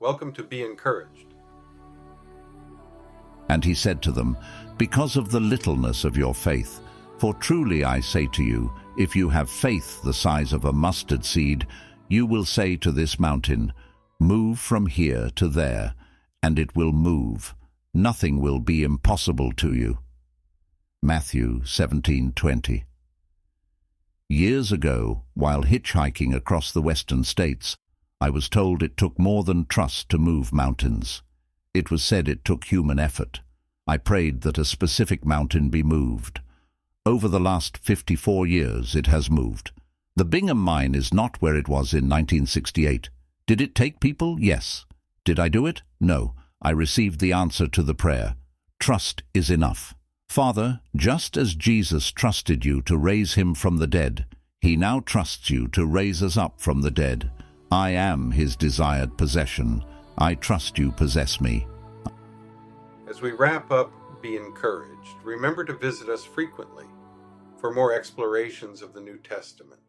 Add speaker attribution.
Speaker 1: Welcome to Be Encouraged.
Speaker 2: And he said to them, Because of the littleness of your faith, for truly I say to you, if you have faith the size of a mustard seed, you will say to this mountain, Move from here to there, and it will move. Nothing will be impossible to you. Matthew 17:20. Years ago, while hitchhiking across the western states, I was told it took more than trust to move mountains. It was said it took human effort. I prayed that a specific mountain be moved. Over the last 54 years it has moved. The Bingham mine is not where it was in 1968. Did it take people? Yes. Did I do it? No. I received the answer to the prayer. Trust is enough. Father, just as Jesus trusted you to raise him from the dead, he now trusts you to raise us up from the dead. I am his desired possession. I trust you possess me.
Speaker 1: As we wrap up, be encouraged. Remember to visit us frequently for more explorations of the New Testament.